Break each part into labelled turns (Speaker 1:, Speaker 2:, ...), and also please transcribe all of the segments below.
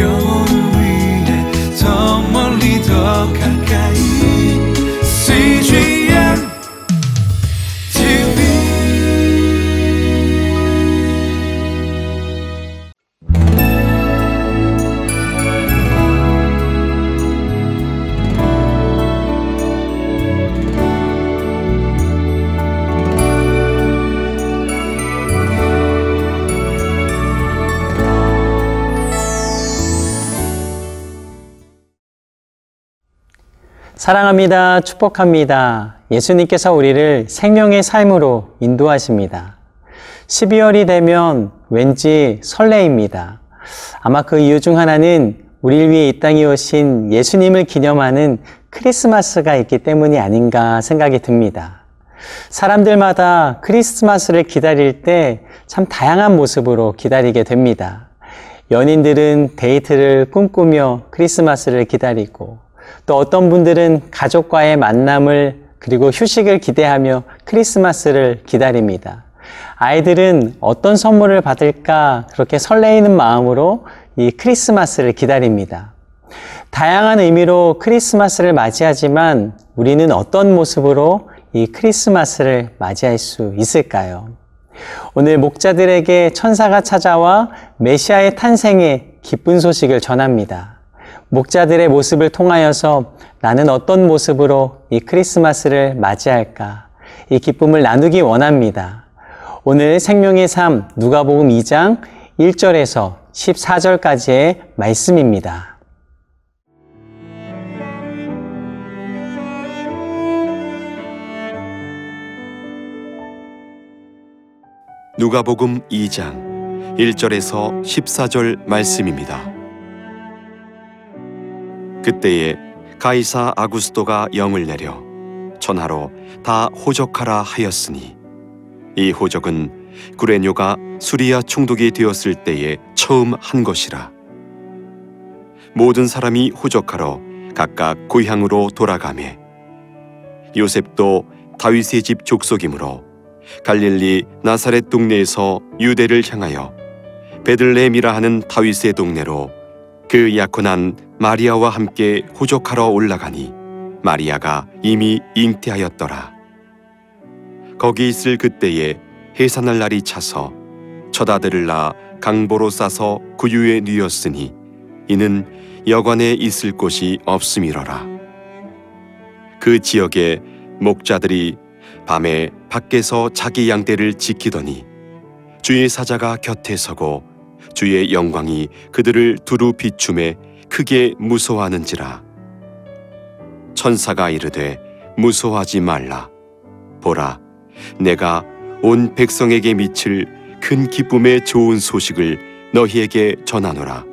Speaker 1: 영
Speaker 2: 사랑합니다. 축복합니다. 예수님께서 우리를 생명의 삶으로 인도하십니다. 12월이 되면 왠지 설레입니다. 아마 그 이유 중 하나는 우리를 위해 이 땅에 오신 예수님을 기념하는 크리스마스가 있기 때문이 아닌가 생각이 듭니다. 사람들마다 크리스마스를 기다릴 때 참 다양한 모습으로 기다리게 됩니다. 연인들은 데이트를 꿈꾸며 크리스마스를 기다리고 또 어떤 분들은 가족과의 만남을 그리고 휴식을 기대하며 크리스마스를 기다립니다. 아이들은 어떤 선물을 받을까 그렇게 설레이는 마음으로 이 크리스마스를 기다립니다. 다양한 의미로 크리스마스를 맞이하지만 우리는 어떤 모습으로 이 크리스마스를 맞이할 수 있을까요? 오늘 목자들에게 천사가 찾아와 메시아의 탄생의 기쁜 소식을 전합니다. 목자들의 모습을 통하여서 나는 어떤 모습으로 이 크리스마스를 맞이할까? 이 기쁨을 나누기 원합니다. 오늘 생명의 삶 누가복음 2장 1절에서 14절까지의 말씀입니다.
Speaker 3: 누가복음 2장 1절에서 14절 말씀입니다. 그때에 가이사 아구스도가 영을 내려 전하로 다 호적하라 하였으니 이 호적은 구레뇨가 수리아 총독이 되었을 때에 처음 한 것이라. 모든 사람이 호적하러 각각 고향으로 돌아가매 요셉도 다윗의 집 족속이므로 갈릴리 나사렛 동네에서 유대를 향하여 베들레헴이라 하는 다윗의 동네로 그 약혼한 마리아와 함께 호적하러 올라가니 마리아가 이미 잉태하였더라. 거기 있을 그때에 해산할 날이 차서 첫 아들을 낳아 강보로 싸서 구유에 누였으니 이는 여관에 있을 곳이 없음이러라. 그 지역에 목자들이 밤에 밖에서 자기 양떼를 지키더니 주의 사자가 곁에 서고 주의 영광이 그들을 두루 비춤에 크게 무서워하는지라. 천사가 이르되 무서워하지 말라. 보라 내가 온 백성에게 미칠 큰 기쁨의 좋은 소식을 너희에게 전하노라.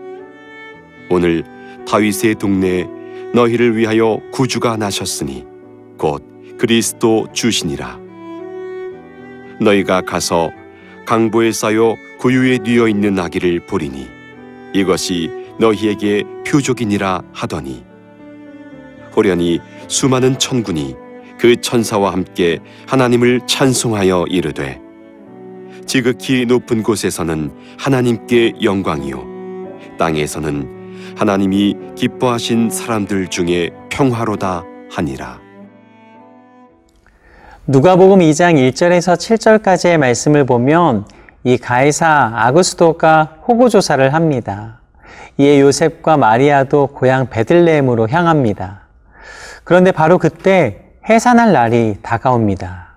Speaker 3: 오늘 다윗의 동네에 너희를 위하여 구주가 나셨으니 곧 그리스도 주시니라. 너희가 가서 강보에 쌓여 구유에 뉘어 있는 아기를 보리니 이것이 너희에게 표적이니라 하더니 호련히 수많은 천군이 그 천사와 함께 하나님을 찬송하여 이르되 지극히 높은 곳에서는 하나님께 영광이요 땅에서는 하나님이 기뻐하신 사람들 중에 평화로다 하니라.
Speaker 2: 누가복음 2장 1절에서 7절까지의 말씀을 보면 이 가이사 아구스도가 호구 조사를 합니다. 이에 요셉과 마리아도 고향 베들레헴으로 향합니다. 그런데 바로 그때 해산할 날이 다가옵니다.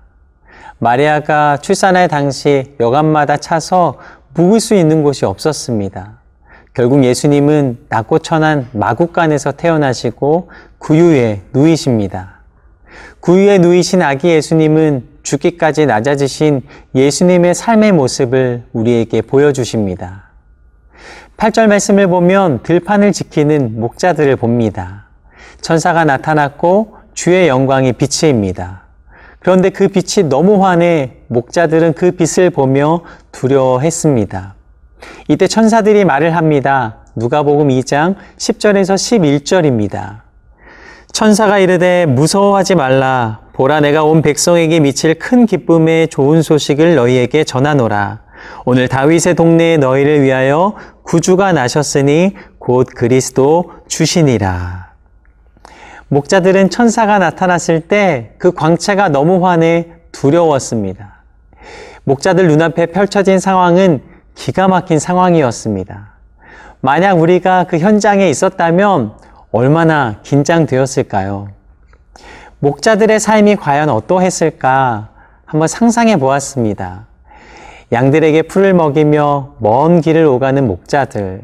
Speaker 2: 마리아가 출산할 당시 여관마다 차서 묵을 수 있는 곳이 없었습니다. 결국 예수님은 낮고 천한 마국간에서 태어나시고 구유에 누이십니다. 구유에 누이신 아기 예수님은 죽기까지 낮아지신 예수님의 삶의 모습을 우리에게 보여주십니다. 8절 말씀을 보면 들판을 지키는 목자들을 봅니다. 천사가 나타났고 주의 영광이 빛입니다. 그런데 그 빛이 너무 환해 목자들은 그 빛을 보며 두려워했습니다. 이때 천사들이 말을 합니다. 누가복음 2장 10절에서 11절입니다. 천사가 이르되 무서워하지 말라. 보라 내가 온 백성에게 미칠 큰 기쁨의 좋은 소식을 너희에게 전하노라. 오늘 다윗의 동네에 너희를 위하여 구주가 나셨으니 곧 그리스도 주시니라. 목자들은 천사가 나타났을 때 그 광채가 너무 환해 두려웠습니다. 목자들 눈앞에 펼쳐진 상황은 기가 막힌 상황이었습니다. 만약 우리가 그 현장에 있었다면 얼마나 긴장되었을까요? 목자들의 삶이 과연 어떠했을까 한번 상상해 보았습니다. 양들에게 풀을 먹이며 먼 길을 오가는 목자들.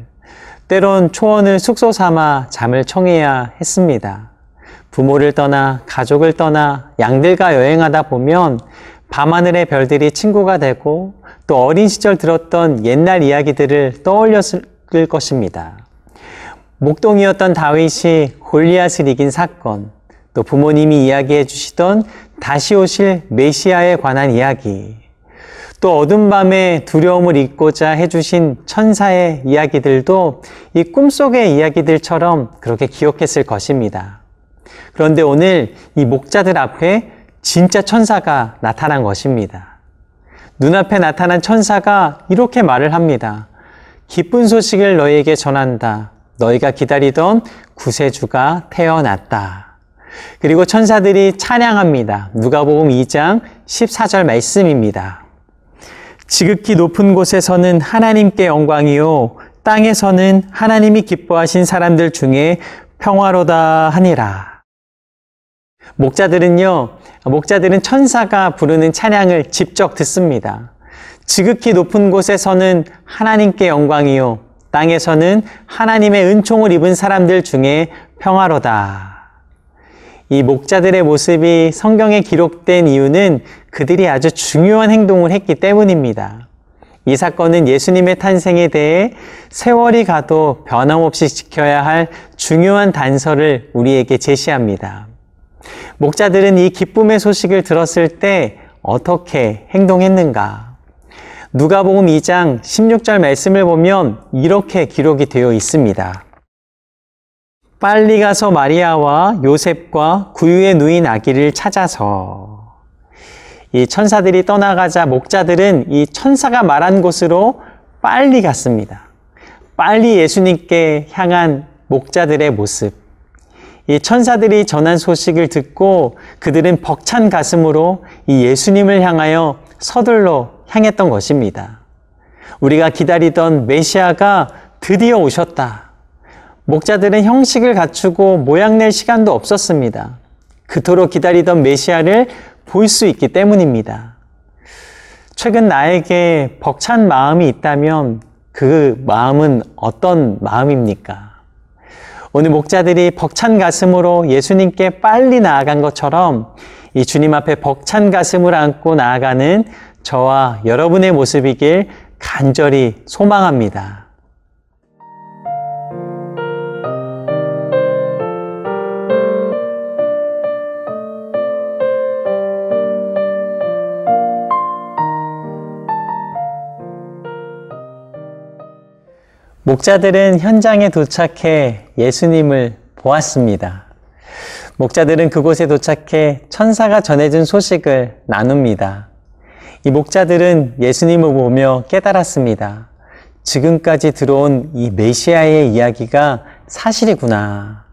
Speaker 2: 때론 초원을 숙소 삼아 잠을 청해야 했습니다. 부모를 떠나 가족을 떠나 양들과 여행하다 보면 밤하늘의 별들이 친구가 되고 또 어린 시절 들었던 옛날 이야기들을 떠올렸을 것입니다. 목동이었던 다윗이 골리앗을 이긴 사건, 또 부모님이 이야기해 주시던 다시 오실 메시아에 관한 이야기, 또 어둠 밤에 두려움을 잊고자 해주신 천사의 이야기들도 이 꿈속의 이야기들처럼 그렇게 기억했을 것입니다. 그런데 오늘 이 목자들 앞에 진짜 천사가 나타난 것입니다. 눈앞에 나타난 천사가 이렇게 말을 합니다. 기쁜 소식을 너희에게 전한다. 너희가 기다리던 구세주가 태어났다. 그리고 천사들이 찬양합니다. 누가복음 2장 14절 말씀입니다. 지극히 높은 곳에서는 하나님께 영광이요 땅에서는 하나님이 기뻐하신 사람들 중에 평화로다 하니라. 목자들은요, 목자들은 천사가 부르는 찬양을 직접 듣습니다. 지극히 높은 곳에서는 하나님께 영광이요. 땅에서는 하나님의 은총을 입은 사람들 중에 평화로다. 이 목자들의 모습이 성경에 기록된 이유는 그들이 아주 중요한 행동을 했기 때문입니다. 이 사건은 예수님의 탄생에 대해 세월이 가도 변함없이 지켜야 할 중요한 단서를 우리에게 제시합니다. 목자들은 이 기쁨의 소식을 들었을 때 어떻게 행동했는가? 누가복음 2장 16절 말씀을 보면 이렇게 기록이 되어 있습니다. 빨리 가서 마리아와 요셉과 구유에 누인 아기를 찾아서 이 천사들이 떠나가자 목자들은 이 천사가 말한 곳으로 빨리 갔습니다. 빨리 예수님께 향한 목자들의 모습. 이 천사들이 전한 소식을 듣고 그들은 벅찬 가슴으로 이 예수님을 향하여 서둘러 향했던 것입니다. 우리가 기다리던 메시아가 드디어 오셨다. 목자들은 형식을 갖추고 모양 낼 시간도 없었습니다. 그토록 기다리던 메시아를 볼 수 있기 때문입니다. 최근 나에게 벅찬 마음이 있다면 그 마음은 어떤 마음입니까? 오늘 목자들이 벅찬 가슴으로 예수님께 빨리 나아간 것처럼 이 주님 앞에 벅찬 가슴을 안고 나아가는 저와 여러분의 모습이길 간절히 소망합니다. 목자들은 현장에 도착해 예수님을 보았습니다. 목자들은 그곳에 도착해 천사가 전해준 소식을 나눕니다. 이 목자들은 예수님을 보며 깨달았습니다. 지금까지 들어온 이 메시아의 이야기가 사실이구나.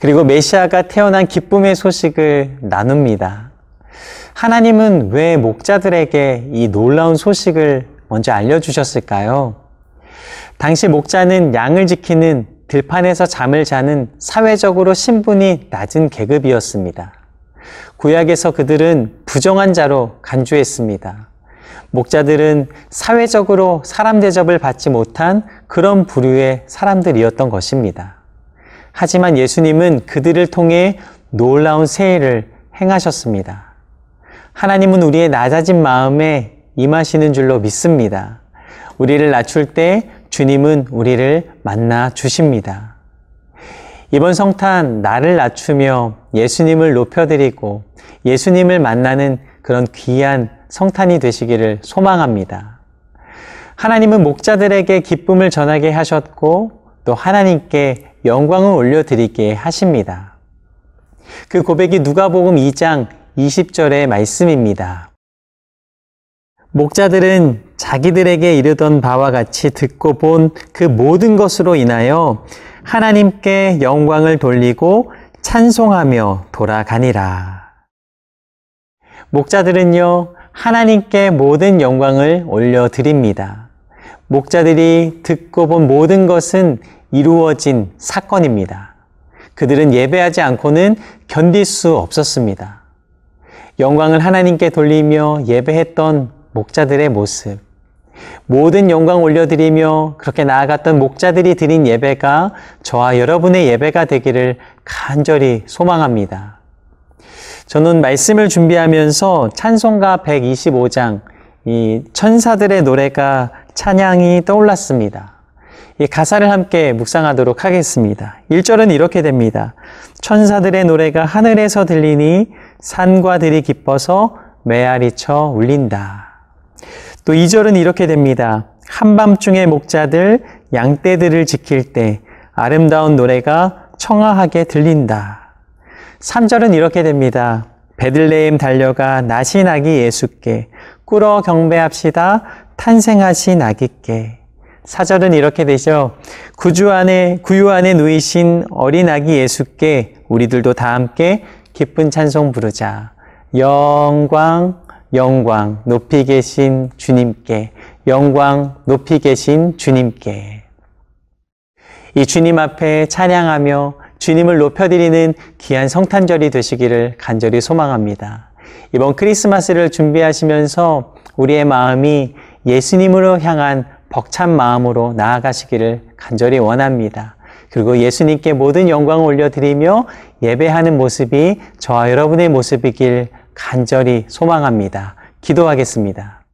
Speaker 2: 그리고 메시아가 태어난 기쁨의 소식을 나눕니다. 하나님은 왜 목자들에게 이 놀라운 소식을 먼저 알려주셨을까요? 당시 목자는 양을 지키는 들판에서 잠을 자는 사회적으로 신분이 낮은 계급이었습니다. 구약에서 그들은 부정한 자로 간주했습니다. 목자들은 사회적으로 사람 대접을 받지 못한 그런 부류의 사람들이었던 것입니다. 하지만 예수님은 그들을 통해 놀라운 세일을 행하셨습니다. 하나님은 우리의 낮아진 마음에 임하시는 줄로 믿습니다. 우리를 낮출 때 주님은 우리를 만나 주십니다. 이번 성탄 나를 낮추며 예수님을 높여드리고 예수님을 만나는 그런 귀한 성탄이 되시기를 소망합니다. 하나님은 목자들에게 기쁨을 전하게 하셨고 또 하나님께 영광을 올려드리게 하십니다. 그 고백이 누가복음 2장 20절의 말씀입니다. 목자들은 자기들에게 이르던 바와 같이 듣고 본 그 모든 것으로 인하여 하나님께 영광을 돌리고 찬송하며 돌아가니라. 목자들은요, 하나님께 모든 영광을 올려드립니다. 목자들이 듣고 본 모든 것은 이루어진 사건입니다. 그들은 예배하지 않고는 견딜 수 없었습니다. 영광을 하나님께 돌리며 예배했던 목자들의 모습. 모든 영광 올려드리며 그렇게 나아갔던 목자들이 드린 예배가 저와 여러분의 예배가 되기를 간절히 소망합니다. 저는 말씀을 준비하면서 찬송가 125장, 이 천사들의 노래가 찬양이 떠올랐습니다. 이 가사를 함께 묵상하도록 하겠습니다. 1절은 이렇게 됩니다. 천사들의 노래가 하늘에서 들리니 산과 들이 기뻐서 메아리쳐 울린다. 또 2절은 이렇게 됩니다. 한밤중에 목자들 양떼들을 지킬 때 아름다운 노래가 청아하게 들린다. 3절은 이렇게 됩니다. 베들레헴 달려가 나신 아기 예수께 꿇어 경배합시다. 탄생하신 아기께. 4절은 이렇게 되죠. 구주 안에, 구유 안에 누이신 어린 아기 예수께 우리들도 다 함께 기쁜 찬송 부르자. 영광, 영광, 높이 계신 주님께, 영광, 높이 계신 주님께. 이 주님 앞에 찬양하며 주님을 높여드리는 귀한 성탄절이 되시기를 간절히 소망합니다. 이번 크리스마스를 준비하시면서 우리의 마음이 예수님으로 향한 벅찬 마음으로 나아가시기를 간절히 원합니다. 그리고 예수님께 모든 영광을 올려드리며 예배하는 모습이 저와 여러분의 모습이길 간절히 소망합니다. 기도하겠습니다.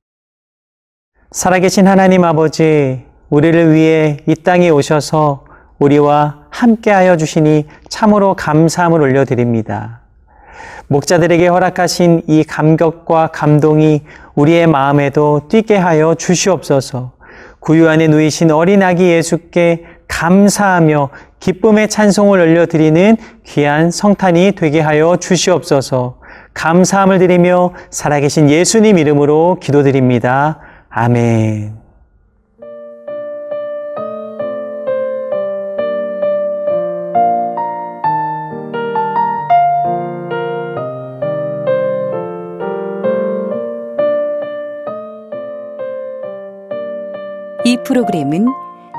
Speaker 2: 살아계신 하나님 아버지, 우리를 위해 이 땅에 오셔서 우리와 함께하여 주시니 참으로 감사함을 올려드립니다. 목자들에게 허락하신 이 감격과 감동이 우리의 마음에도 뛰게 하여 주시옵소서. 구유 안에 누이신 어린 아기 예수께 감사하며 기쁨의 찬송을 올려드리는 귀한 성탄이 되게 하여 주시옵소서. 감사함을 드리며 살아계신 예수님 이름으로 기도드립니다. 아멘.
Speaker 4: 이 프로그램은